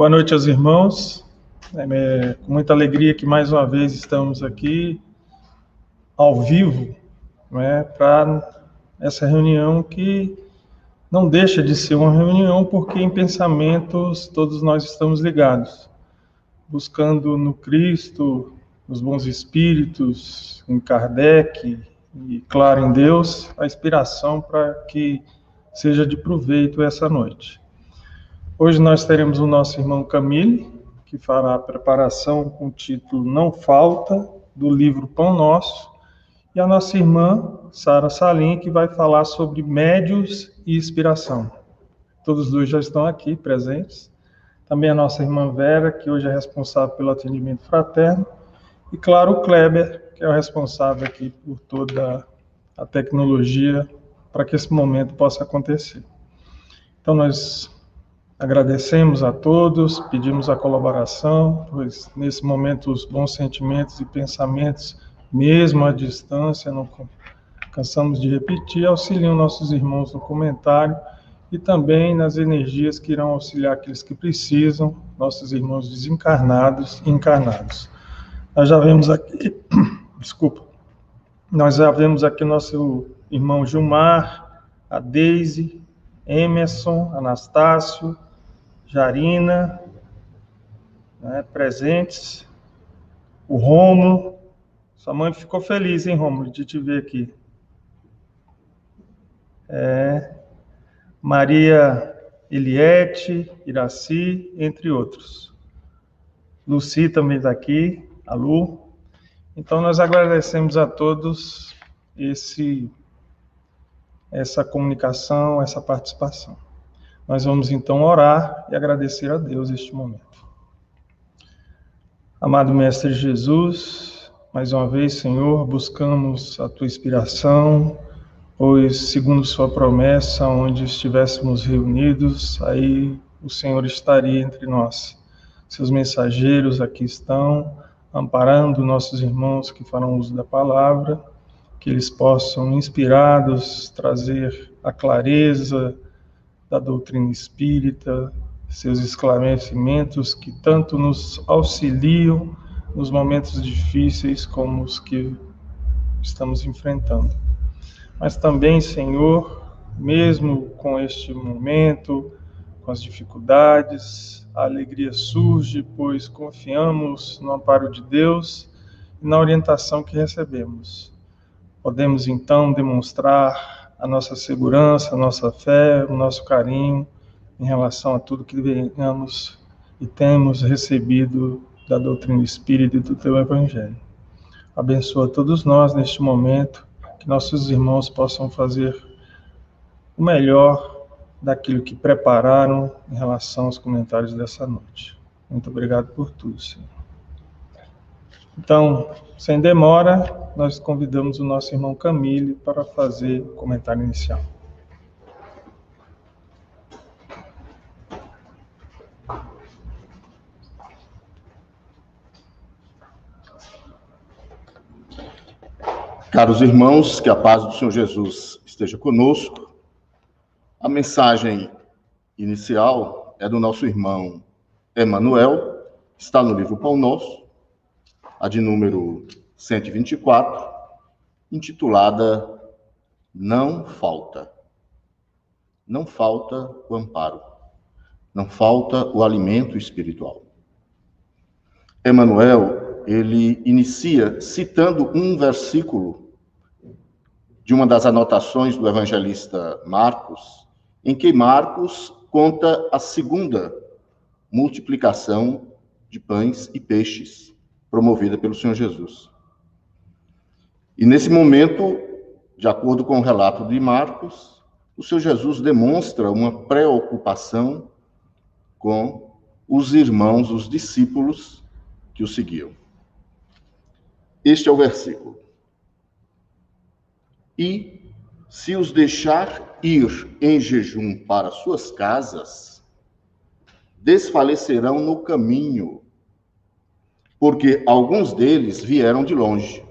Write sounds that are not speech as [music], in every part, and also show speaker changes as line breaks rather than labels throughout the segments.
Boa noite aos irmãos. É, com muita alegria que mais uma vez estamos aqui ao vivo né, para essa reunião que não deixa de ser uma reunião porque em pensamentos todos nós estamos ligados, buscando no Cristo, nos bons espíritos, em Kardec e, claro, em Deus, a inspiração para que seja de proveito essa noite. Hoje nós teremos o nosso irmão Camille, que fará a preparação com o título Não Falta, do livro Pão Nosso, e a nossa irmã Sara Salim, que vai falar sobre médios e inspiração. Todos os dois já estão aqui presentes. Também a nossa irmã Vera, que hoje é responsável pelo atendimento fraterno, e claro, o Kleber, que é o responsável aqui por toda a tecnologia para que esse momento possa acontecer. Então nós Agradecemos a todos, pedimos a colaboração, pois nesse momento os bons sentimentos e pensamentos, mesmo à distância, não cansamos de repetir, auxiliam nossos irmãos no comentário e também nas energias que irão auxiliar aqueles que precisam, nossos irmãos desencarnados e encarnados. Nós já vemos aqui, [coughs] desculpa, nós já vemos aqui nosso irmão Gilmar, a Deise, Emerson, Anastácio, Jarina, né, presentes, o Romulo. Sua mãe ficou feliz, hein, Romulo, de te ver aqui. É, Maria Eliette, Iraci, entre outros. Luci também está aqui, a Lu. Então, nós agradecemos a todos esse, essa comunicação, essa participação. Nós vamos então orar e agradecer a Deus este momento. Amado Mestre Jesus, mais uma vez, Senhor, buscamos a tua inspiração, pois, segundo Sua promessa, onde estivéssemos reunidos, aí o Senhor estaria entre nós. Seus mensageiros aqui estão, amparando nossos irmãos que farão uso da palavra, que eles possam, inspirados, trazer a clareza, da doutrina espírita, seus esclarecimentos que tanto nos auxiliam nos momentos difíceis como os que estamos enfrentando. Mas também, Senhor, mesmo com este momento, com as dificuldades, a alegria surge, pois confiamos no amparo de Deus e na orientação que recebemos. Podemos então demonstrar a nossa segurança, a nossa fé, o nosso carinho em relação a tudo que venhamos e temos recebido da doutrina espírita e do teu evangelho. Abençoa todos nós neste momento, que nossos irmãos possam fazer o melhor daquilo que prepararam em relação aos comentários dessa noite. Muito obrigado por tudo, Senhor. Então, sem demora, nós convidamos o nosso irmão Camille para fazer o comentário inicial.
Caros irmãos, que a paz do Senhor Jesus esteja conosco. A mensagem inicial é do nosso irmão Emanuel, está no livro Pão Nosso, a de número 124, intitulada Não Falta. Não falta o amparo, não falta o alimento espiritual. Emmanuel, ele inicia citando um versículo de uma das anotações do evangelista Marcos, em que Marcos conta a segunda multiplicação de pães e peixes promovida pelo Senhor Jesus. E nesse momento, de acordo com o relato de Marcos, o Senhor Jesus demonstra uma preocupação com os irmãos, os discípulos que o seguiam. Este é o versículo. E se os deixar ir em jejum para suas casas, desfalecerão no caminho porque alguns deles vieram de longe.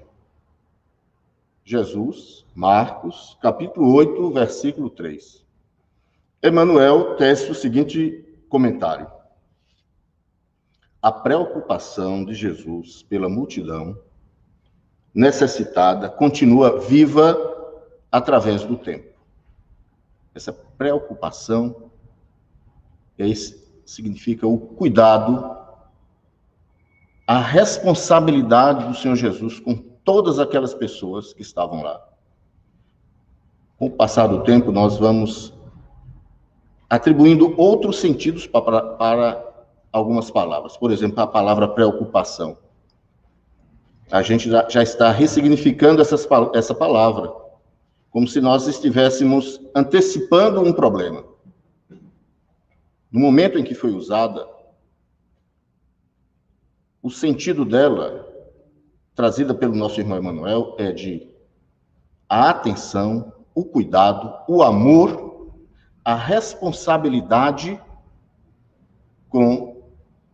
Jesus, Marcos, capítulo 8, versículo 3. Emmanuel tece o seguinte comentário. a preocupação de Jesus pela multidão necessitada continua viva através do tempo. Essa preocupação é significa o cuidado, a responsabilidade do Senhor Jesus com todas aquelas pessoas que estavam lá. Com o passar do tempo, nós vamos atribuindo outros sentidos para, para algumas palavras. Por exemplo, a palavra preocupação. A gente já, está ressignificando essas, essa palavra, como se nós estivéssemos antecipando um problema. No momento em que foi usada, o sentido dela, trazida pelo nosso irmão Emanuel, é de a atenção, o cuidado, o amor, a responsabilidade com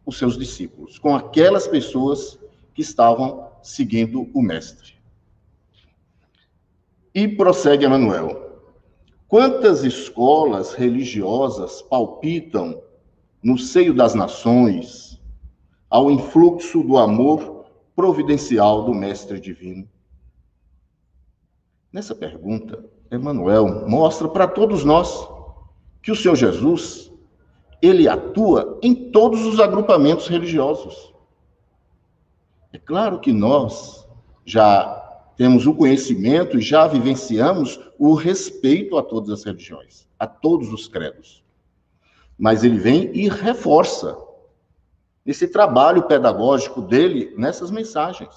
os seus discípulos, com aquelas pessoas que estavam seguindo o Mestre. E prossegue Emanuel. Quantas escolas religiosas palpitam no seio das nações ao influxo do amor providencial do Mestre Divino? Nessa pergunta, Emmanuel mostra para todos nós que o Senhor Jesus ele atua em todos os agrupamentos religiosos. É claro que nós já temos o conhecimento e já vivenciamos o respeito a todas as religiões, a todos os credos. Mas ele vem e reforça esse trabalho pedagógico dele nessas mensagens.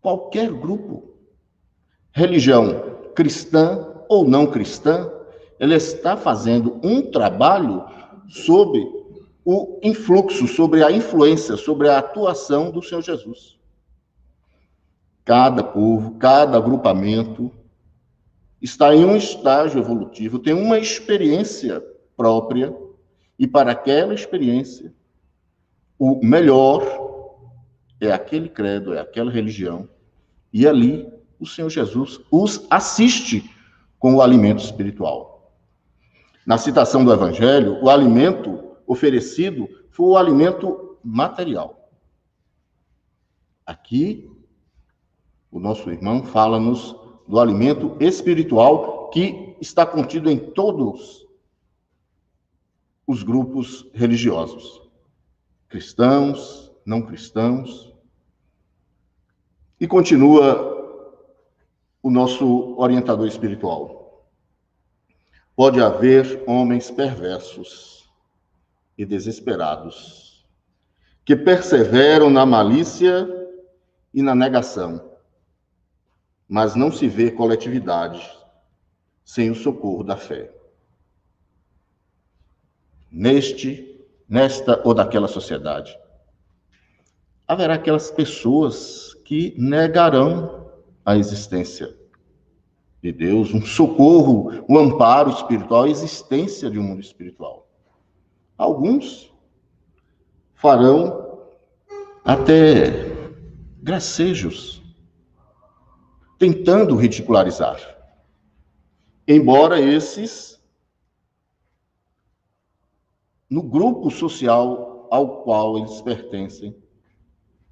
Qualquer grupo, religião cristã ou não cristã, ele está fazendo um trabalho sobre o influxo, sobre a influência, sobre a atuação do Senhor Jesus. Cada povo, cada agrupamento está em um estágio evolutivo, tem uma experiência própria, e para aquela experiência, o melhor é aquele credo, é aquela religião, e ali o Senhor Jesus os assiste com o alimento espiritual. Na citação do Evangelho, o alimento oferecido foi o alimento material. Aqui, o nosso irmão fala-nos do alimento espiritual que está contido em todos os grupos religiosos, cristãos, não cristãos. E continua o nosso orientador espiritual. Pode haver homens perversos e desesperados que perseveram na malícia e na negação mas não se vê coletividade sem o socorro da fé. Neste, nesta ou daquela sociedade, haverá aquelas pessoas que negarão a existência de Deus, um socorro, um amparo espiritual, a existência de um mundo espiritual. Alguns farão até gracejos tentando ridicularizar. Embora esses, no grupo social ao qual eles pertencem,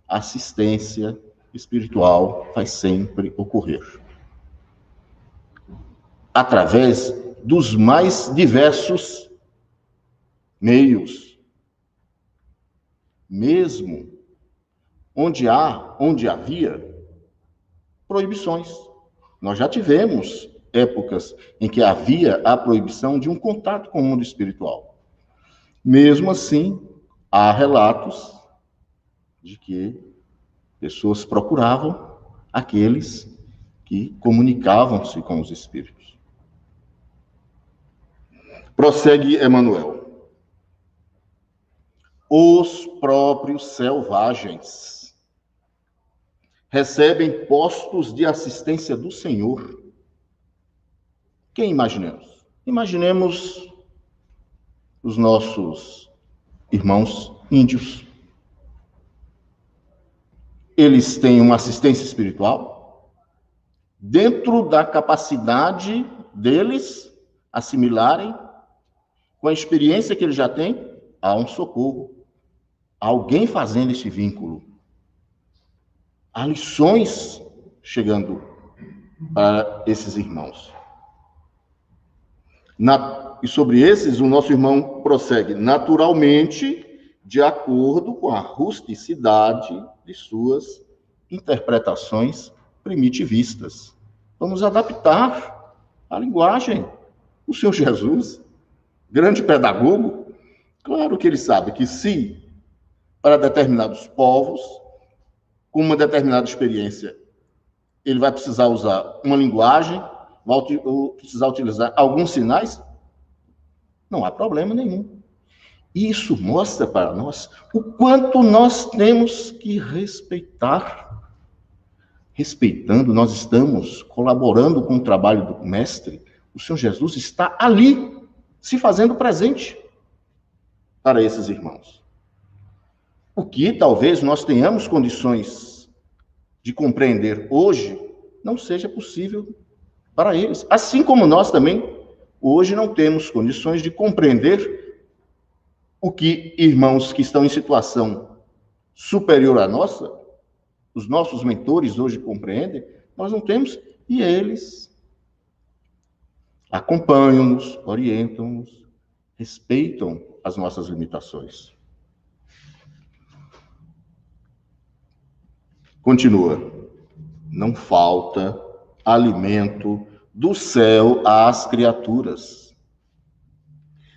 assistência espiritual vai sempre ocorrer. Através dos mais diversos meios. Mesmo onde há, onde havia proibições. Nós já tivemos épocas em que havia a proibição de um contato com o mundo espiritual. Mesmo assim, há relatos de que pessoas procuravam aqueles que comunicavam-se com os espíritos. Prossegue Emmanuel. Os próprios selvagens recebem postos de assistência do Senhor. Quem imaginemos? Imaginemos os nossos irmãos índios. Eles têm uma assistência espiritual dentro da capacidade deles assimilarem com a experiência que eles já têm há um socorro, alguém fazendo esse vínculo. Há lições chegando para esses irmãos. Na, e sobre esses, o nosso irmão prossegue naturalmente, de acordo com a rusticidade de suas interpretações primitivistas. Vamos adaptar a linguagem. O Senhor Jesus, grande pedagogo, claro que ele sabe que se para determinados povos, com uma determinada experiência, ele vai precisar usar uma linguagem, vai precisar utilizar alguns sinais, não há problema nenhum. Isso mostra para nós o quanto nós temos que respeitar. Respeitando, nós estamos colaborando com o trabalho do Mestre. O Senhor Jesus está ali, se fazendo presente para esses irmãos. O que talvez nós tenhamos condições de compreender hoje, não seja possível para eles. Assim como nós também, hoje, não temos condições de compreender o que irmãos que estão em situação superior à nossa, os nossos mentores hoje compreendem, nós não temos, e eles acompanham-nos, orientam-nos, respeitam as nossas limitações. Continua. Não falta alimento do céu às criaturas.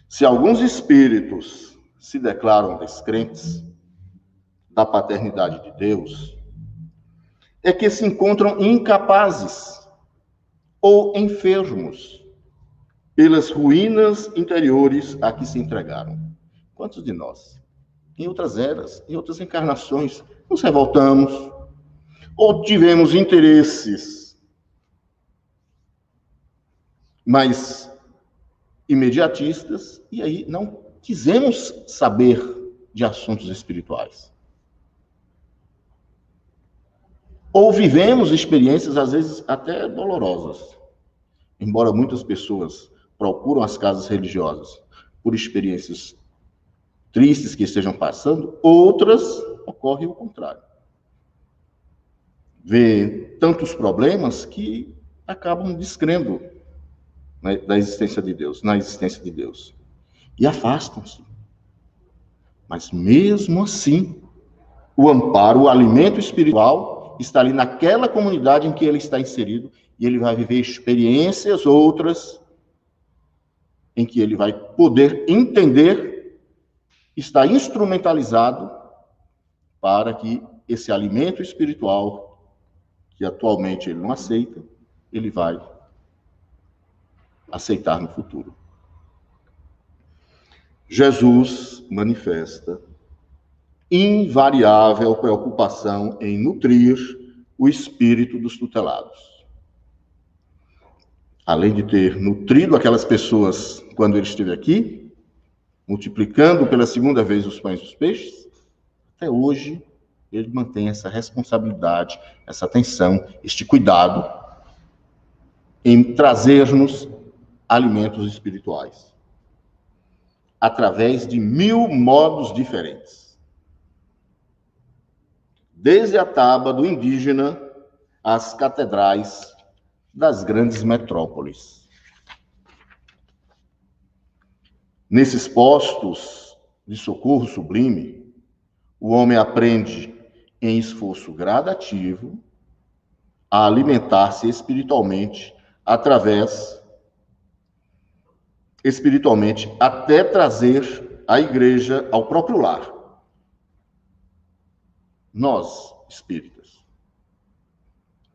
Se alguns espíritos se declaram descrentes da paternidade de Deus, é que se encontram incapazes ou enfermos pelas ruínas interiores a que se entregaram. Quantos de nós, em outras eras, em outras encarnações, nos revoltamos, ou tivemos interesses mais imediatistas e aí não quisemos saber de assuntos espirituais. Ou vivemos experiências, às vezes, até dolorosas. Embora muitas pessoas procuram as casas religiosas por experiências tristes que estejam passando, outras ocorre o contrário vê tantos problemas que acabam descrendo da existência de Deus, na existência de Deus. E afastam-se. Mas mesmo assim, o amparo, o alimento espiritual está ali naquela comunidade em que ele está inserido e ele vai viver experiências outras em que ele vai poder entender, está instrumentalizado para que esse alimento espiritual que atualmente ele não aceita, ele vai aceitar no futuro. Jesus manifesta invariável preocupação em nutrir o espírito dos tutelados. Além de ter nutrido aquelas pessoas quando ele esteve aqui, multiplicando pela segunda vez os pães e os peixes, até hoje ele mantém essa responsabilidade, essa atenção, este cuidado em trazer-nos alimentos espirituais através de mil modos diferentes. Desde a tábua do indígena às catedrais das grandes metrópoles. Nesses postos de socorro sublime, o homem aprende em esforço gradativo a alimentar-se espiritualmente através espiritualmente até trazer a igreja ao próprio lar. Nós, espíritas,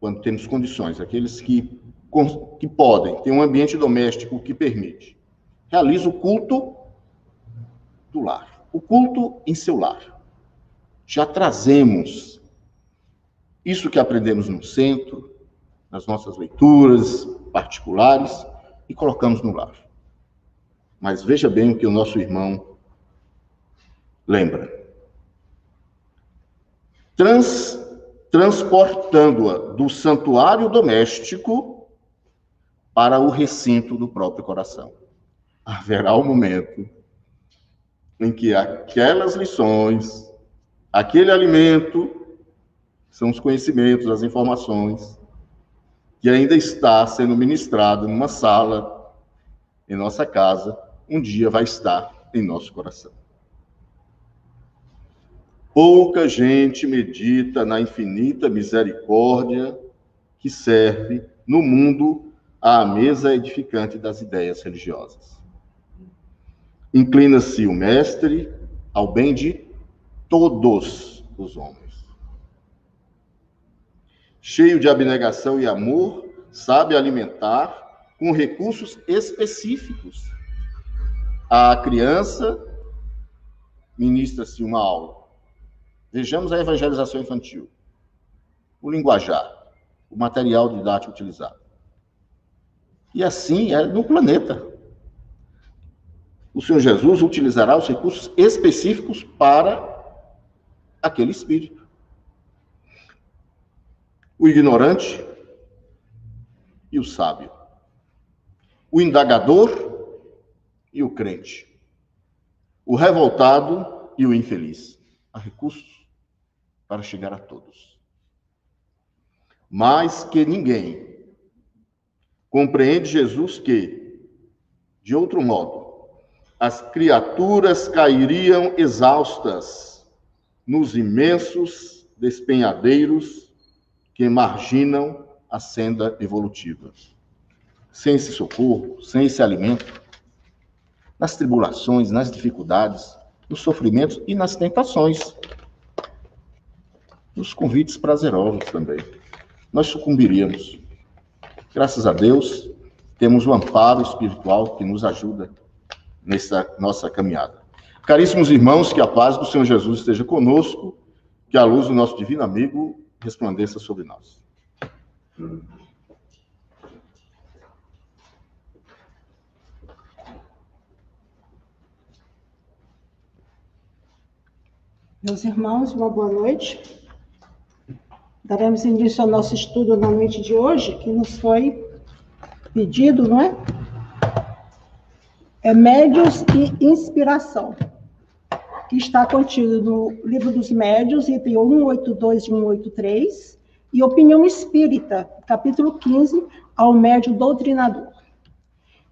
quando temos condições, aqueles que, que podem, ter um ambiente doméstico que permite, realiza o culto do lar, o culto em seu lar já trazemos isso que aprendemos no centro, nas nossas leituras particulares, e colocamos no lar. Mas veja bem o que o nosso irmão lembra. Trans, transportando-a do santuário doméstico para o recinto do próprio coração. Haverá um momento em que aquelas lições, aquele alimento, são os conhecimentos, as informações, que ainda está sendo ministrado numa sala, em nossa casa, um dia vai estar em nosso coração. Pouca gente medita na infinita misericórdia que serve no mundo à mesa edificante das ideias religiosas. Inclina-se o mestre ao bem de todos os homens. Cheio de abnegação e amor, sabe alimentar com recursos específicos. A criança ministra-se uma aula. Vejamos a evangelização infantil. O linguajar, o material didático utilizado. E assim é no planeta. O Senhor Jesus utilizará os recursos específicos para aquele espírito. O ignorante e o sábio. O indagador e o crente. O revoltado e o infeliz. Há recursos para chegar a todos. Mais que ninguém compreende Jesus que, de outro modo, as criaturas cairiam exaustas nos imensos despenhadeiros que marginam a senda evolutiva. Sem esse socorro, sem esse alimento, nas tribulações, nas dificuldades, nos sofrimentos e nas tentações, nos convites prazerosos também, nós sucumbiríamos. Graças a Deus, temos o amparo espiritual que nos ajuda nessa nossa caminhada. Caríssimos irmãos, que a paz do Senhor Jesus esteja conosco, que a luz do nosso divino amigo resplandeça sobre nós.
Meus irmãos, uma boa noite. Daremos início ao nosso estudo na noite de hoje, que nos foi pedido, não é? É Médios e Inspiração, que está contido no Livro dos Médios, item 182 e 183, e Opinião Espírita, capítulo 15, ao Médio Doutrinador.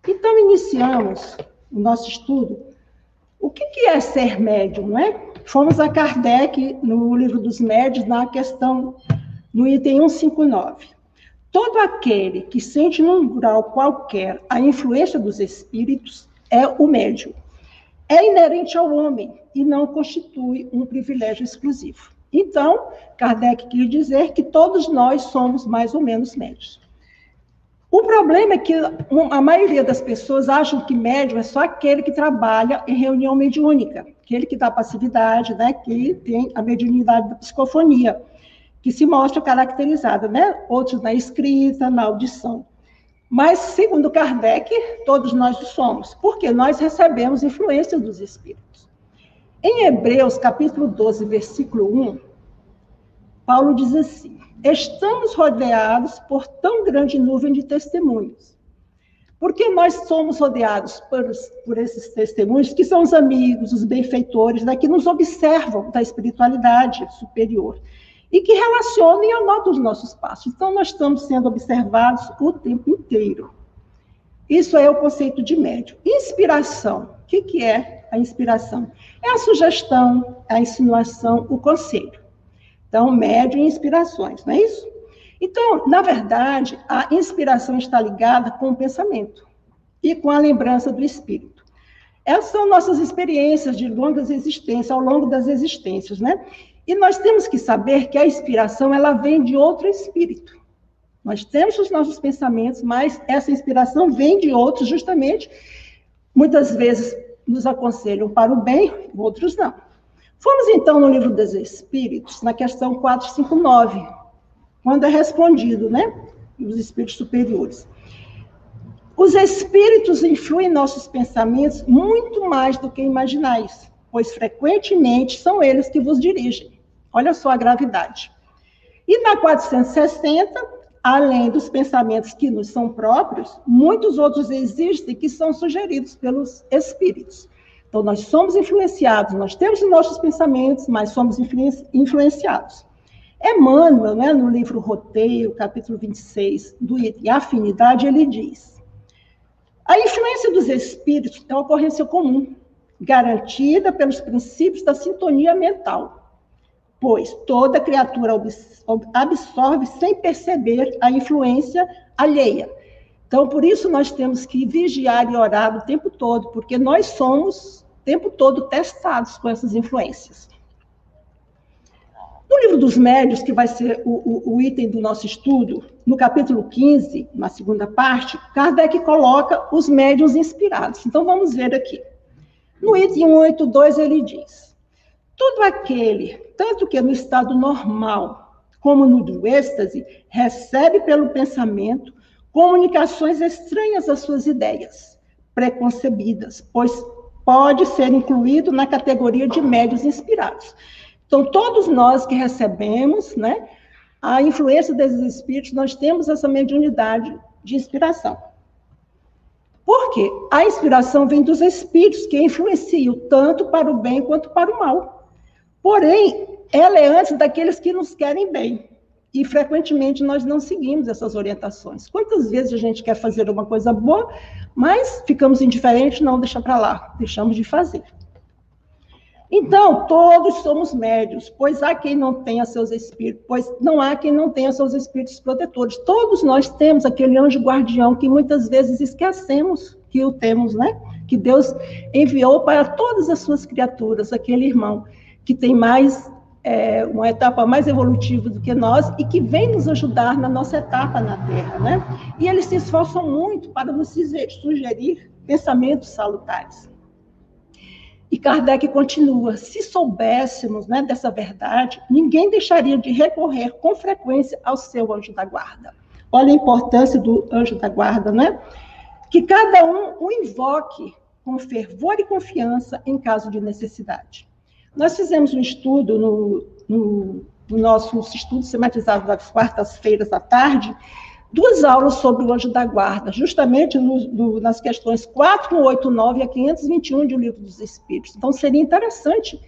Então, iniciamos o nosso estudo. O que, é ser médium, não é? Fomos a Kardec, no Livro dos Médios, na questão no item 159. Todo aquele que sente num grau qualquer a influência dos espíritos é o médium. É inerente ao homem e não constitui um privilégio exclusivo. Então, Kardec quis dizer que todos nós somos mais ou menos médios. O problema é que a maioria das pessoas acham que médium é só aquele que trabalha em reunião mediúnica, aquele que dá passividade, né, que tem a mediunidade da psicofonia que se mostra caracterizada, né? Outros na escrita, na audição. Mas, segundo Kardec, todos nós somos, porque nós recebemos influência dos espíritos. Em Hebreus, capítulo 12, versículo 1, Paulo diz assim: Estamos rodeados por tão grande nuvem de testemunhos. Porque nós somos rodeados por, por esses testemunhos, que são os amigos, os benfeitores, né, que nos observam da espiritualidade superior e que relacionam e anotam os nossos passos. Então, nós estamos sendo observados o tempo inteiro. Isso é o conceito de médio. Inspiração. O que, que é a inspiração? É a sugestão, a insinuação, o conselho. Então, médio e inspirações, não é isso? Então, na verdade, a inspiração está ligada com o pensamento e com a lembrança do espírito. Essas são nossas experiências de longas existências, ao longo das existências, né? E nós temos que saber que a inspiração ela vem de outro espírito. Nós temos os nossos pensamentos, mas essa inspiração vem de outros, justamente. Muitas vezes nos aconselham para o bem, outros não. Fomos então no livro dos Espíritos, na questão 459, quando é respondido, né? Os espíritos superiores. Os espíritos influem em nossos pensamentos muito mais do que imaginais, pois frequentemente são eles que vos dirigem. Olha só a gravidade. E na 460, além dos pensamentos que nos são próprios, muitos outros existem que são sugeridos pelos espíritos. Então, nós somos influenciados, nós temos os nossos pensamentos, mas somos influenciados. Emmanuel, né, no livro Roteiro, capítulo 26, do item Afinidade, ele diz: a influência dos espíritos é uma ocorrência comum, garantida pelos princípios da sintonia mental, pois toda criatura absorve sem perceber a influência alheia. Então, por isso nós temos que vigiar e orar o tempo todo, porque nós somos o tempo todo testados com essas influências. No livro dos médios, que vai ser o, o, o, item do nosso estudo, no capítulo 15, na segunda parte, Kardec coloca os médios inspirados. Então, vamos ver aqui. No item 182, ele diz: todo aquele, tanto que no estado normal, como no do êxtase, recebe pelo pensamento comunicações estranhas às suas ideias, preconcebidas, pois pode ser incluído na categoria de médios inspirados. Então, todos nós que recebemos, né, a influência desses espíritos, nós temos essa mediunidade de inspiração. Por quê? A inspiração vem dos espíritos que influenciam tanto para o bem quanto para o mal. Porém, ela é antes daqueles que nos querem bem. E frequentemente nós não seguimos essas orientações. Quantas vezes a gente quer fazer uma coisa boa, mas ficamos indiferentes, não deixa para lá, deixamos de fazer. Então, todos somos médios, pois há quem não tenha seus espíritos, pois não há quem não tenha seus espíritos protetores. Todos nós temos aquele anjo guardião que muitas vezes esquecemos que o temos, né? Que Deus enviou para todas as suas criaturas, aquele irmão que tem mais é, uma etapa mais evolutiva do que nós e que vem nos ajudar na nossa etapa na Terra, né? E eles se esforçam muito para nos sugerir pensamentos salutares. E Kardec continua: se soubéssemos né, dessa verdade, ninguém deixaria de recorrer com frequência ao seu anjo da guarda. Olha a importância do anjo da guarda, né? Que cada um o invoque com fervor e confiança em caso de necessidade. Nós fizemos um estudo no, no, no nosso estudo sistematizado das quartas-feiras à tarde, duas aulas sobre o anjo da guarda, justamente no, no, nas questões 489 a 521 de O Livro dos Espíritos. Então, seria interessante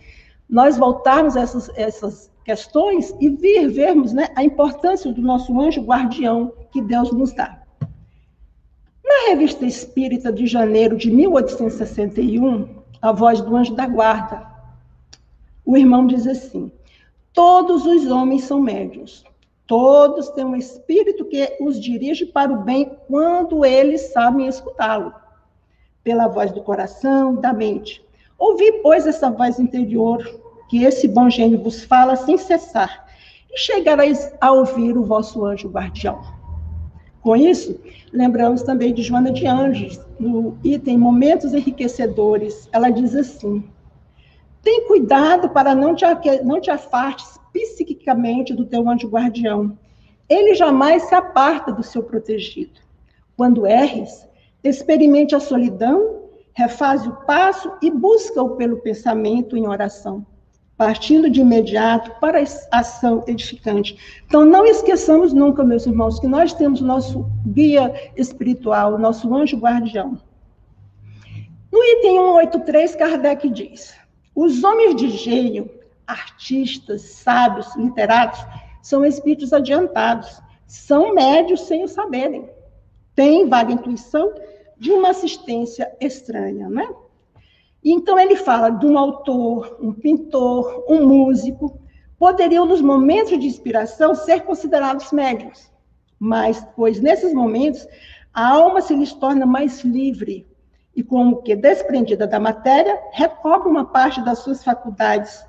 nós voltarmos a essas, essas questões e vir vermos né, a importância do nosso anjo guardião que Deus nos dá. Na revista Espírita de janeiro de 1861, A Voz do Anjo da Guarda, o irmão diz assim: Todos os homens são médios, Todos têm um espírito que os dirige para o bem quando eles sabem escutá-lo, pela voz do coração, da mente. Ouvi, pois, essa voz interior, que esse bom gênio vos fala sem cessar, e chegareis a ouvir o vosso anjo guardião. Com isso, lembramos também de Joana de Anjos, no item Momentos Enriquecedores. Ela diz assim: Tem cuidado para não te, não te afartes psiquicamente do teu anjo guardião. Ele jamais se aparta do seu protegido. Quando erres, experimente a solidão, refaze o passo e busca-o pelo pensamento em oração, partindo de imediato para a ação edificante. Então, não esqueçamos nunca, meus irmãos, que nós temos o nosso guia espiritual, o nosso anjo guardião. No item 183, Kardec diz: os homens de gênio artistas, sábios, literatos, são espíritos adiantados, são médios sem o saberem, têm vaga intuição de uma assistência estranha, né? Então ele fala de um autor, um pintor, um músico, poderiam nos momentos de inspiração ser considerados médios, mas pois nesses momentos a alma se lhes torna mais livre e como que desprendida da matéria, recobra uma parte das suas faculdades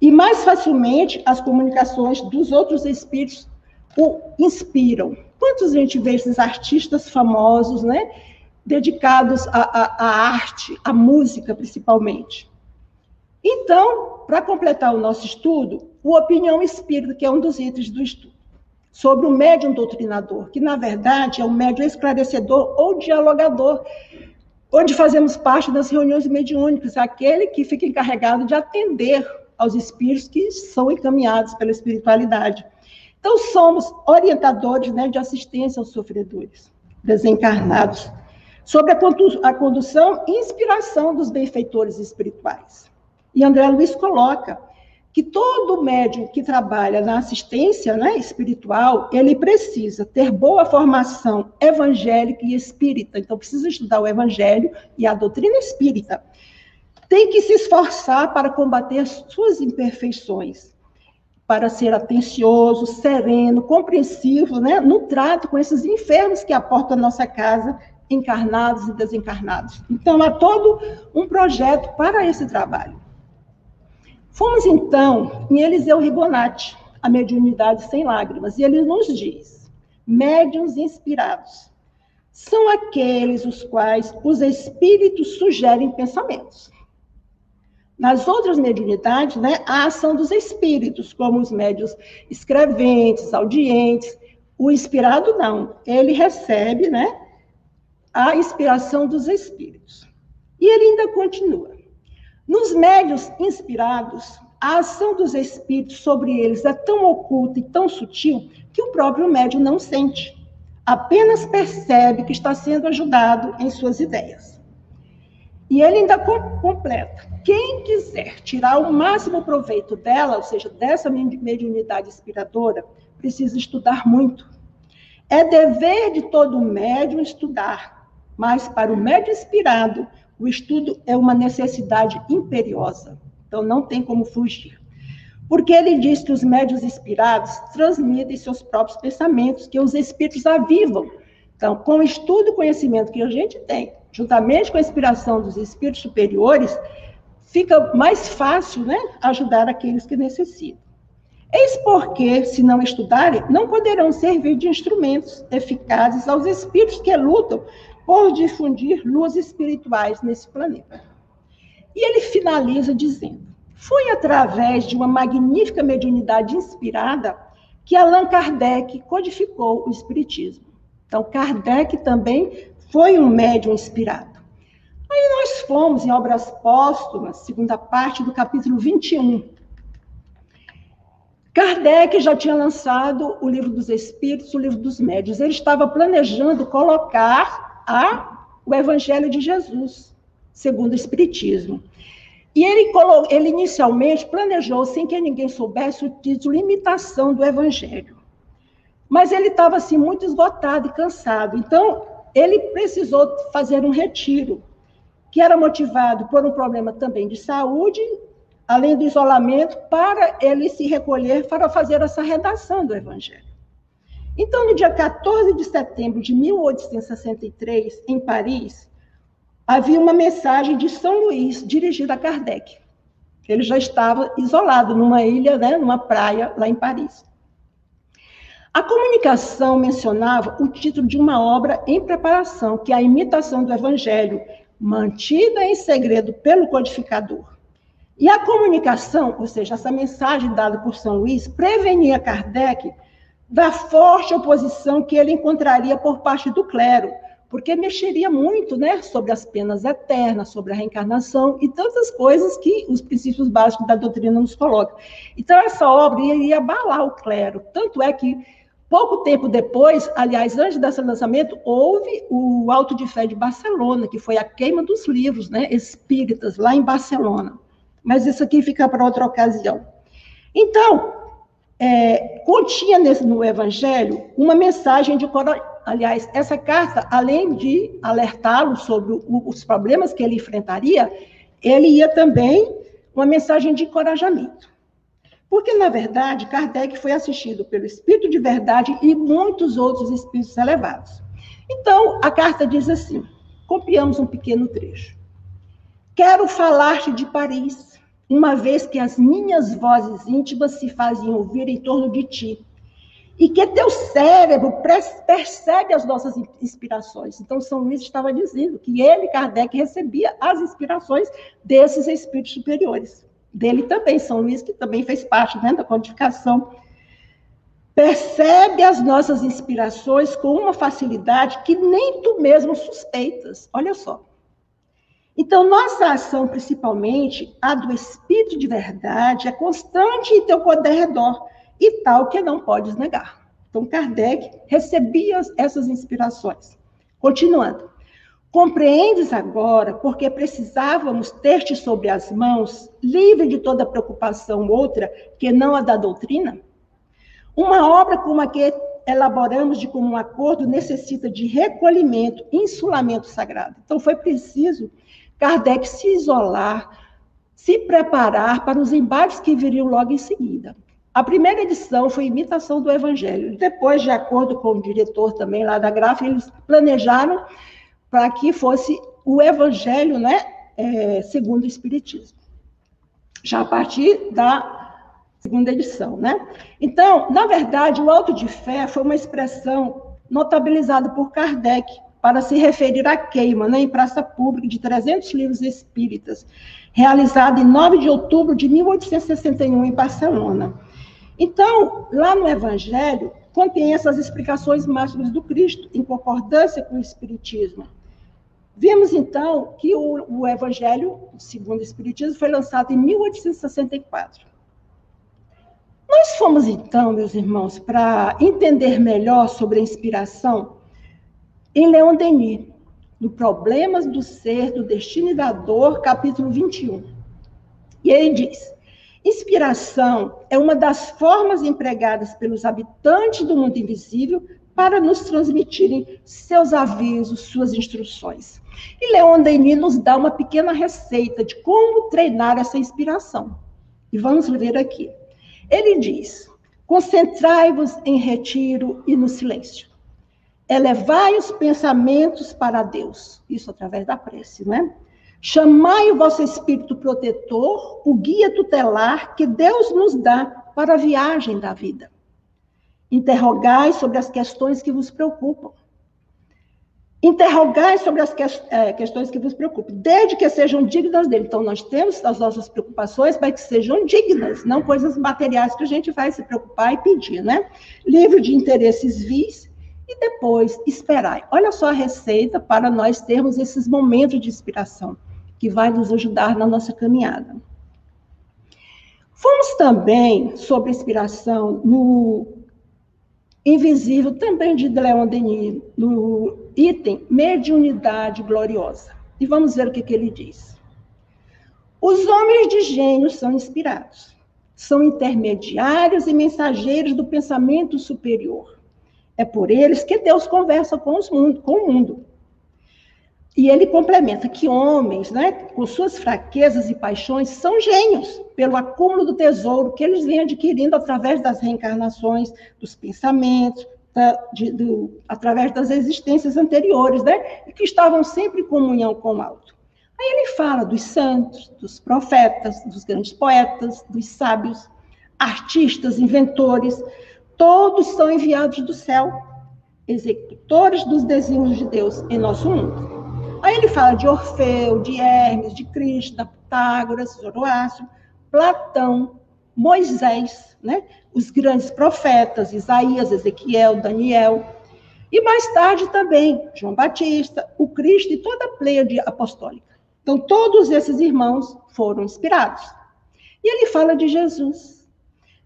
e mais facilmente as comunicações dos outros espíritos o inspiram. Quantos a gente vê esses artistas famosos, né, dedicados à, à arte, à música principalmente? Então, para completar o nosso estudo, o Opinião Espírita, que é um dos itens do estudo, sobre o médium doutrinador, que na verdade é um médium esclarecedor ou dialogador, onde fazemos parte das reuniões mediúnicas, aquele que fica encarregado de atender aos espíritos que são encaminhados pela espiritualidade. Então, somos orientadores né, de assistência aos sofredores, desencarnados. sobre a condução e inspiração dos benfeitores espirituais. E André Luiz coloca que todo médium que trabalha na assistência né, espiritual, ele precisa ter boa formação evangélica e espírita. Então, precisa estudar o evangelho e a doutrina espírita. Tem que se esforçar para combater as suas imperfeições, para ser atencioso, sereno, compreensivo, né, no trato com esses enfermos que aportam a nossa casa, encarnados e desencarnados. Então, há todo um projeto para esse trabalho. Fomos então em Eliseu Ribonati, a mediunidade sem lágrimas, e ele nos diz: médiuns inspirados são aqueles os quais os espíritos sugerem pensamentos. Nas outras mediunidades, né, a ação dos espíritos, como os médios escreventes, audientes, o inspirado não, ele recebe, né, a inspiração dos espíritos. E ele ainda continua. Nos médios inspirados, a ação dos espíritos sobre eles é tão oculta e tão sutil que o próprio médium não sente. Apenas percebe que está sendo ajudado em suas ideias. E ele ainda completa: quem quiser tirar o máximo proveito dela, ou seja, dessa mediunidade inspiradora, precisa estudar muito. É dever de todo médium estudar, mas para o médium inspirado, o estudo é uma necessidade imperiosa, então não tem como fugir. Porque ele diz que os médios inspirados transmitem seus próprios pensamentos, que os espíritos avivam. Então, com o estudo e conhecimento que a gente tem, juntamente com a inspiração dos espíritos superiores, fica mais fácil né, ajudar aqueles que necessitam. Eis porque, se não estudarem, não poderão servir de instrumentos eficazes aos espíritos que lutam por difundir luzes espirituais nesse planeta. E ele finaliza dizendo: Foi através de uma magnífica mediunidade inspirada que Allan Kardec codificou o Espiritismo. Então, Kardec também foi um médium inspirado. Aí nós fomos em Obras Póstumas, segunda parte do capítulo 21. Kardec já tinha lançado o Livro dos Espíritos, o Livro dos Médios. Ele estava planejando colocar a, o Evangelho de Jesus, segundo o Espiritismo. E ele, ele inicialmente planejou, sem que ninguém soubesse, o título Imitação do Evangelho. Mas ele estava assim, muito esgotado e cansado. Então, ele precisou fazer um retiro, que era motivado por um problema também de saúde, além do isolamento, para ele se recolher para fazer essa redação do Evangelho. Então, no dia 14 de setembro de 1863, em Paris, havia uma mensagem de São Luís dirigida a Kardec. Ele já estava isolado numa ilha, né, numa praia lá em Paris. A comunicação mencionava o título de uma obra em preparação, que é a imitação do Evangelho, mantida em segredo pelo codificador. E a comunicação, ou seja, essa mensagem dada por São Luís, prevenia Kardec da forte oposição que ele encontraria por parte do clero, porque mexeria muito né, sobre as penas eternas, sobre a reencarnação e tantas coisas que os princípios básicos da doutrina nos colocam. Então, essa obra iria abalar o clero. Tanto é que, pouco tempo depois, aliás, antes desse lançamento, houve o Alto de Fé de Barcelona, que foi a queima dos livros né, espíritas, lá em Barcelona. Mas isso aqui fica para outra ocasião. Então, é, continha nesse, no Evangelho uma mensagem de aliás, essa carta, além de alertá-lo sobre o, os problemas que ele enfrentaria, ele ia também uma mensagem de encorajamento. Porque, na verdade, Kardec foi assistido pelo Espírito de Verdade e muitos outros espíritos elevados. Então, a carta diz assim: copiamos um pequeno trecho. Quero falar-te de Paris, uma vez que as minhas vozes íntimas se faziam ouvir em torno de ti, e que teu cérebro percebe as nossas inspirações. Então, São Luís estava dizendo que ele, Kardec, recebia as inspirações desses espíritos superiores. Dele também, São Luís, que também fez parte né, da codificação. Percebe as nossas inspirações com uma facilidade que nem tu mesmo suspeitas. Olha só. Então, nossa ação, principalmente a do Espírito de verdade, é constante em teu poder redor e tal que não podes negar. Então, Kardec recebia essas inspirações. Continuando. Compreendes agora porque precisávamos ter-te sobre as mãos, livre de toda preocupação outra que não a da doutrina? Uma obra como a que elaboramos de comum acordo necessita de recolhimento, insulamento sagrado. Então foi preciso Kardec se isolar, se preparar para os embates que viriam logo em seguida. A primeira edição foi imitação do Evangelho. Depois, de acordo com o diretor também lá da Grafa, eles planejaram para que fosse o Evangelho, né, é, segundo o Espiritismo. Já a partir da segunda edição, né? Então, na verdade, o auto de fé foi uma expressão notabilizada por Kardec para se referir à queima, né, em praça pública de 300 livros espíritas, realizada em 9 de outubro de 1861 em Barcelona. Então, lá no Evangelho, contém essas explicações máximas do Cristo, em concordância com o Espiritismo. Vimos, então, que o, o Evangelho, segundo o Espiritismo, foi lançado em 1864. Nós fomos, então, meus irmãos, para entender melhor sobre a inspiração, em Leon Denis, no Problemas do Ser, do Destino e da Dor, capítulo 21. E ele diz: inspiração é uma das formas empregadas pelos habitantes do mundo invisível para nos transmitirem seus avisos, suas instruções. E Leon Denis nos dá uma pequena receita de como treinar essa inspiração. E vamos ver aqui. Ele diz: concentrai-vos em retiro e no silêncio. Elevai os pensamentos para Deus. Isso através da prece, não é? Chamai o vosso espírito protetor, o guia tutelar que Deus nos dá para a viagem da vida. Interrogai sobre as questões que vos preocupam. Interrogai sobre as que, é, questões que vos preocupam, desde que sejam dignas dele. Então, nós temos as nossas preocupações para que sejam dignas, não coisas materiais que a gente vai se preocupar e pedir, né? Livre de interesses vis e depois esperai. Olha só a receita para nós termos esses momentos de inspiração, que vai nos ajudar na nossa caminhada. Fomos também sobre inspiração no Invisível, também de Leon Denis, no item Mediunidade Gloriosa. E vamos ver o que, que ele diz. Os homens de gênio são inspirados, são intermediários e mensageiros do pensamento superior. É por eles que Deus conversa com, os mundo, com o mundo. E ele complementa que homens, né, com suas fraquezas e paixões, são gênios pelo acúmulo do tesouro que eles vêm adquirindo através das reencarnações, dos pensamentos, da, de, do, através das existências anteriores, né, e que estavam sempre em comunhão com o alto. Aí ele fala dos santos, dos profetas, dos grandes poetas, dos sábios, artistas, inventores, todos são enviados do céu, executores dos desígnios de Deus em nosso mundo. Aí ele fala de Orfeu, de Hermes, de Cristo, Pitágoras, Zoroastro, Platão, Moisés, né? os grandes profetas, Isaías, Ezequiel, Daniel. E mais tarde também, João Batista, o Cristo e toda a pleiade apostólica. Então, todos esses irmãos foram inspirados. E ele fala de Jesus,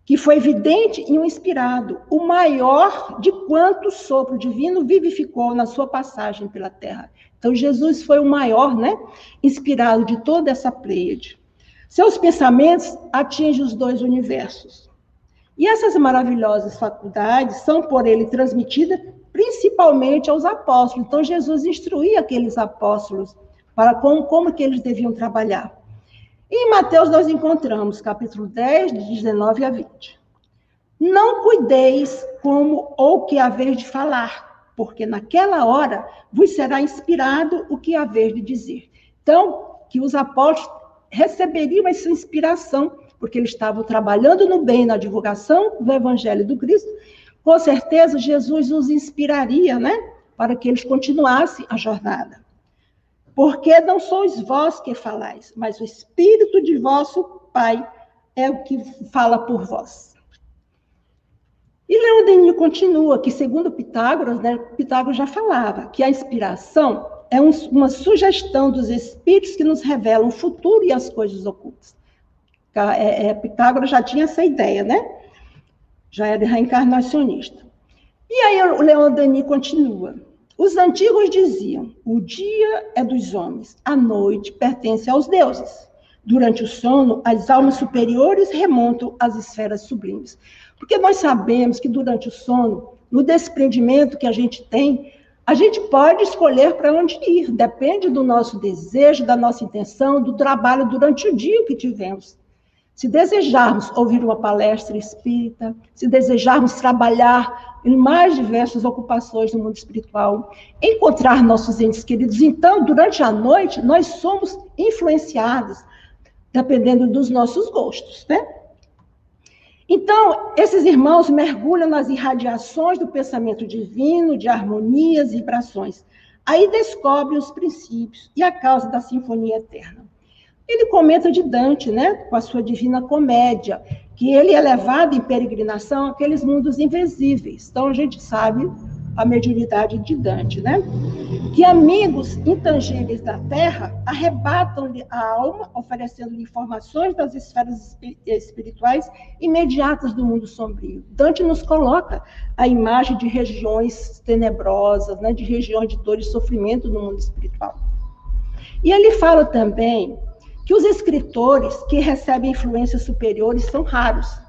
que foi evidente e um inspirado, o maior de quanto o sopro divino vivificou na sua passagem pela terra. Então, Jesus foi o maior, né? Inspirado de toda essa pleiade. Seus pensamentos atingem os dois universos. E essas maravilhosas faculdades são por ele transmitidas principalmente aos apóstolos. Então, Jesus instruía aqueles apóstolos para como, como que eles deviam trabalhar. Em Mateus nós encontramos, capítulo 10, de 19 a 20. Não cuideis como ou que haver de falar, porque naquela hora vos será inspirado o que haver de dizer. Então, que os apóstolos receberiam essa inspiração, porque eles estavam trabalhando no bem, na divulgação do evangelho do Cristo, com certeza Jesus os inspiraria, né? Para que eles continuassem a jornada. Porque não sois vós que falais, mas o Espírito de vosso Pai é o que fala por vós. E Leon Denis continua que, segundo Pitágoras, né, Pitágoras já falava que a inspiração é um, uma sugestão dos espíritos que nos revelam o futuro e as coisas ocultas. É, é, Pitágoras já tinha essa ideia, né? Já era reencarnacionista. E aí o Leon Denis continua. Os antigos diziam: o dia é dos homens, a noite pertence aos deuses. Durante o sono, as almas superiores remontam às esferas sublimes. Porque nós sabemos que durante o sono, no desprendimento que a gente tem, a gente pode escolher para onde ir, depende do nosso desejo, da nossa intenção, do trabalho durante o dia que tivemos. Se desejarmos ouvir uma palestra espírita, se desejarmos trabalhar em mais diversas ocupações no mundo espiritual, encontrar nossos entes queridos, então, durante a noite, nós somos influenciados, dependendo dos nossos gostos, né? Então, esses irmãos mergulham nas irradiações do pensamento divino, de harmonias e vibrações. Aí descobrem os princípios e a causa da sinfonia eterna. Ele comenta de Dante, né, com a sua Divina Comédia, que ele é levado em peregrinação àqueles mundos invisíveis. Então, a gente sabe a mediunidade de Dante, né? Que amigos intangíveis da Terra arrebatam-lhe a alma, oferecendo-lhe informações das esferas espirituais imediatas do mundo sombrio. Dante nos coloca a imagem de regiões tenebrosas, né? de regiões de dor e sofrimento no mundo espiritual. E ele fala também que os escritores que recebem influências superiores são raros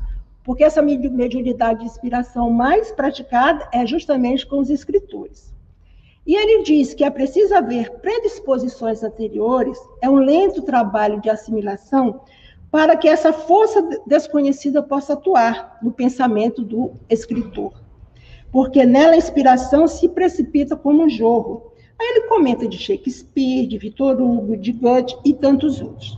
porque essa mediunidade de inspiração mais praticada é justamente com os escritores. E ele diz que é preciso haver predisposições anteriores, é um lento trabalho de assimilação, para que essa força desconhecida possa atuar no pensamento do escritor. Porque nela a inspiração se precipita como um jorro. Aí ele comenta de Shakespeare, de Victor Hugo, de Goethe e tantos outros.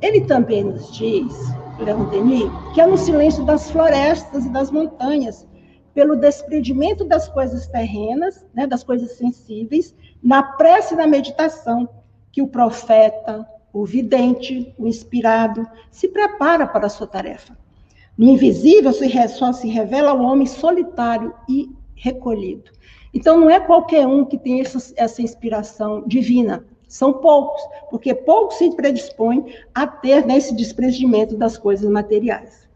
Ele também nos diz Leon Denis, que é no silêncio das florestas e das montanhas, pelo desprendimento das coisas terrenas, né, das coisas sensíveis, na prece e na meditação, que o profeta, o vidente, o inspirado, se prepara para a sua tarefa. No invisível só se revela o homem solitário e recolhido. Então, não é qualquer um que tem essa, essa inspiração divina. São poucos, porque poucos se predispõem a ter nesse desprendimento das coisas materiais.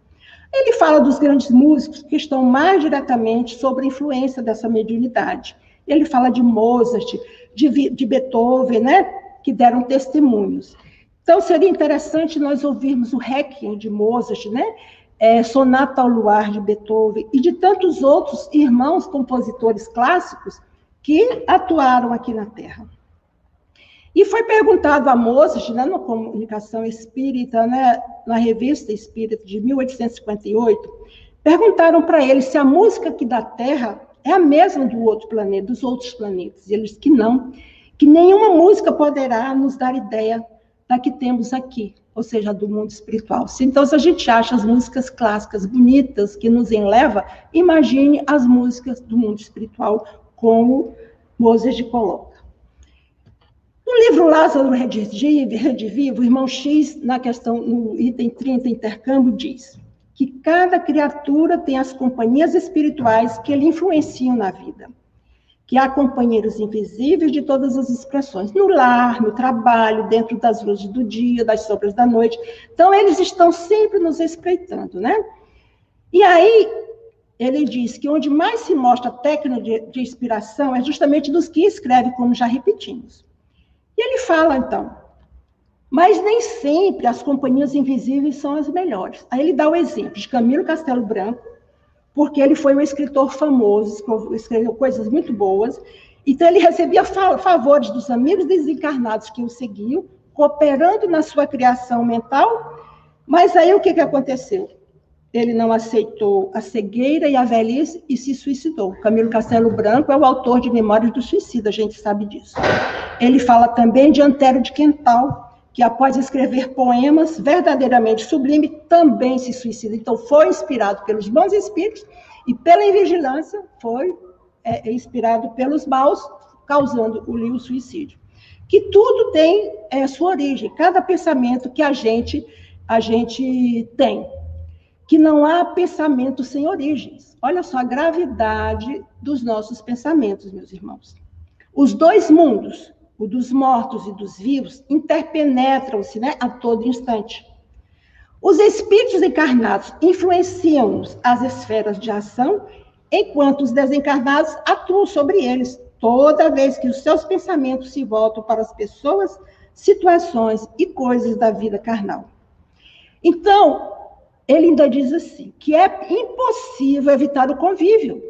Ele fala dos grandes músicos que estão mais diretamente sob a influência dessa mediunidade. Ele fala de Mozart, de, de Beethoven, né, que deram testemunhos. Então, seria interessante nós ouvirmos o Requiem de Mozart, né, é, Sonata ao Luar de Beethoven e de tantos outros irmãos compositores clássicos que atuaram aqui na Terra. E foi perguntado a Mozart, né, na comunicação espírita, né, na revista Espírita de 1858, perguntaram para ele se a música aqui da Terra é a mesma do outro planeta, dos outros planetas. E ele disse que não, que nenhuma música poderá nos dar ideia da que temos aqui, ou seja, do mundo espiritual. Então, se a gente acha as músicas clássicas bonitas que nos enleva, imagine as músicas do mundo espiritual, como Mozart coloca. No livro Lázaro Redivivo, o irmão X, na questão, no item 30, intercâmbio, diz que cada criatura tem as companhias espirituais que lhe influenciam na vida. Que há companheiros invisíveis de todas as expressões, no lar, no trabalho, dentro das luzes do dia, das sombras da noite. Então, eles estão sempre nos espreitando, né? E aí, ele diz que onde mais se mostra a técnica de, de inspiração é justamente dos que escrevem, como já repetimos. E ele fala, então, mas nem sempre as companhias invisíveis são as melhores. Aí ele dá o exemplo de Camilo Castelo Branco, porque ele foi um escritor famoso, escreveu coisas muito boas, então ele recebia favores dos amigos desencarnados que o seguiam, cooperando na sua criação mental, mas aí o que, que aconteceu? ele não aceitou a cegueira e a velhice e se suicidou. Camilo Castelo Branco é o autor de Memórias do Suicida, a gente sabe disso. Ele fala também de Antero de Quental, que após escrever poemas verdadeiramente sublimes, também se suicida. Então, foi inspirado pelos bons espíritos e pela invigilância, foi é, inspirado pelos maus, causando o suicídio. Que tudo tem é, sua origem, cada pensamento que a gente, a gente tem que não há pensamento sem origens. Olha só a gravidade dos nossos pensamentos, meus irmãos. Os dois mundos, o dos mortos e dos vivos, interpenetram-se né, a todo instante. Os espíritos encarnados influenciam as esferas de ação, enquanto os desencarnados atuam sobre eles. toda vez que os seus pensamentos se voltam para as pessoas, situações e coisas da vida carnal. Então, ele ainda diz assim, que é impossível evitar o convívio,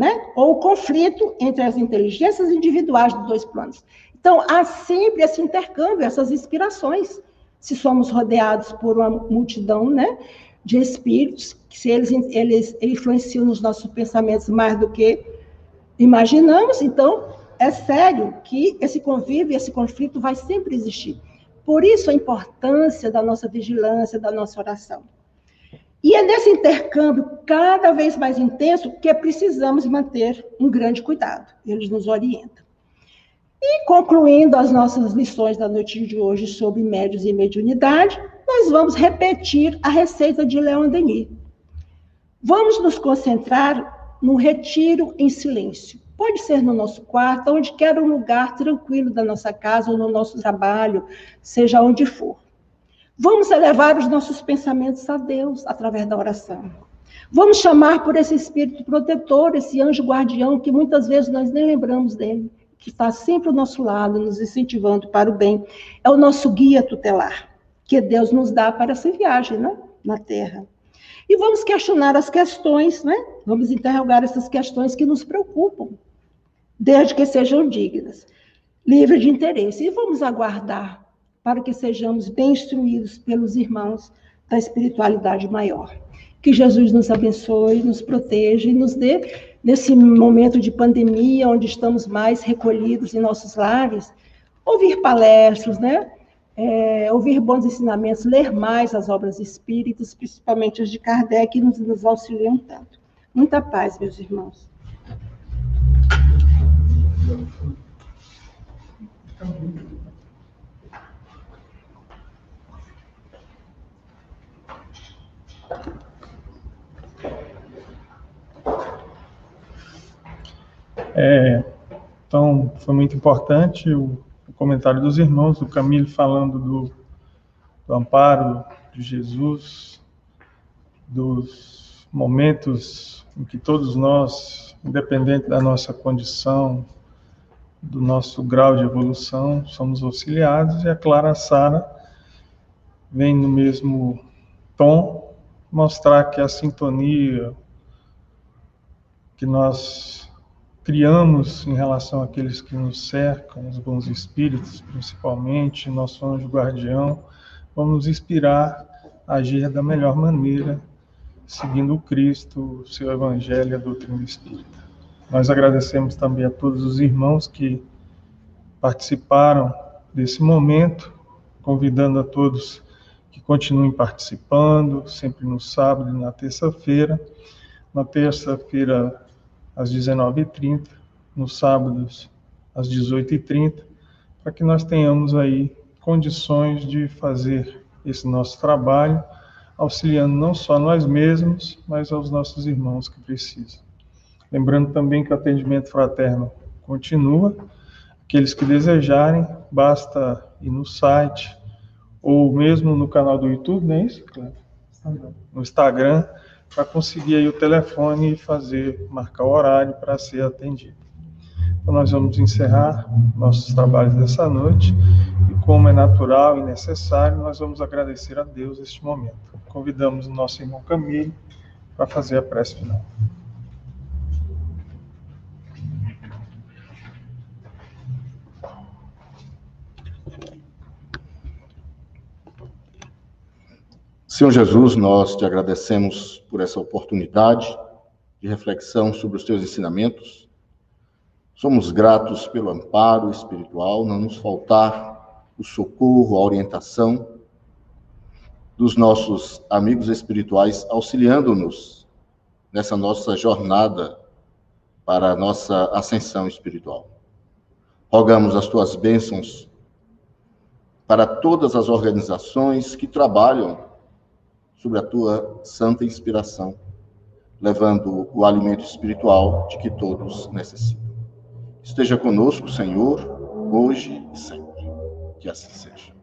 né? Ou o conflito entre as inteligências individuais dos dois planos. Então, há sempre esse intercâmbio, essas inspirações. Se somos rodeados por uma multidão, né? De espíritos, que se eles, eles influenciam nos nossos pensamentos mais do que imaginamos, então é sério que esse convívio, esse conflito vai sempre existir. Por isso a importância da nossa vigilância, da nossa oração. E é nesse intercâmbio cada vez mais intenso que precisamos manter um grande cuidado. Eles nos orientam. E concluindo as nossas lições da noite de hoje sobre médios e mediunidade, nós vamos repetir a receita de Leon Denis. Vamos nos concentrar no retiro em silêncio. Pode ser no nosso quarto, onde quer um lugar tranquilo da nossa casa ou no nosso trabalho, seja onde for. Vamos elevar os nossos pensamentos a Deus através da oração. Vamos chamar por esse espírito protetor, esse anjo guardião, que muitas vezes nós nem lembramos dele, que está sempre ao nosso lado, nos incentivando para o bem. É o nosso guia tutelar, que Deus nos dá para essa viagem né? na Terra. E vamos questionar as questões, né? Vamos interrogar essas questões que nos preocupam, desde que sejam dignas, livre de interesse. E vamos aguardar para que sejamos bem instruídos pelos irmãos da espiritualidade maior. Que Jesus nos abençoe, nos proteja e nos dê, nesse momento de pandemia, onde estamos mais recolhidos em nossos lares, ouvir palestras, né? É, ouvir bons ensinamentos, ler mais as obras espíritas, principalmente as de Kardec, que nos, nos auxiliam tanto. Muita paz, meus irmãos.
É, então, foi muito importante o, o, comentário dos irmãos, do Camilo falando do, do amparo de Jesus, dos momentos em que todos nós, independente da nossa condição, do nosso grau de evolução, somos auxiliados, e a Clara Sara vem no mesmo tom mostrar que a sintonia que nós criamos em relação àqueles que nos cercam, os bons espíritos, principalmente, nosso anjo guardião, vamos nos inspirar a agir da melhor maneira, seguindo o Cristo, o seu Evangelho e a doutrina espírita. Nós agradecemos também a todos os irmãos que participaram desse momento, convidando a todos que continuem participando, sempre no sábado e na terça-feira. Na terça-feira, às 19h30, nos sábados às 18h30, para que nós tenhamos aí condições de fazer esse nosso trabalho, auxiliando não só nós mesmos, mas aos nossos irmãos que precisam. Lembrando também que o atendimento fraterno continua. Aqueles que desejarem, basta ir no site ou mesmo no canal do YouTube, não é isso? No Instagram, para conseguir aí o telefone e fazer, marcar o horário para ser atendido. Então, nós vamos encerrar nossos trabalhos dessa noite e, como é natural e necessário, nós vamos agradecer a Deus este momento. Convidamos o nosso irmão Camilo para fazer a prece final.
Senhor Jesus, nós te agradecemos por essa oportunidade de reflexão sobre os teus ensinamentos. Somos gratos pelo amparo espiritual, não nos faltar o socorro, a orientação dos nossos amigos espirituais, auxiliando-nos nessa nossa jornada para a nossa ascensão espiritual. Rogamos as tuas bênçãos para todas as organizações que trabalham sobre a tua santa inspiração, levando o alimento espiritual de que todos necessitam. Esteja conosco, Senhor, hoje e sempre. Que assim seja.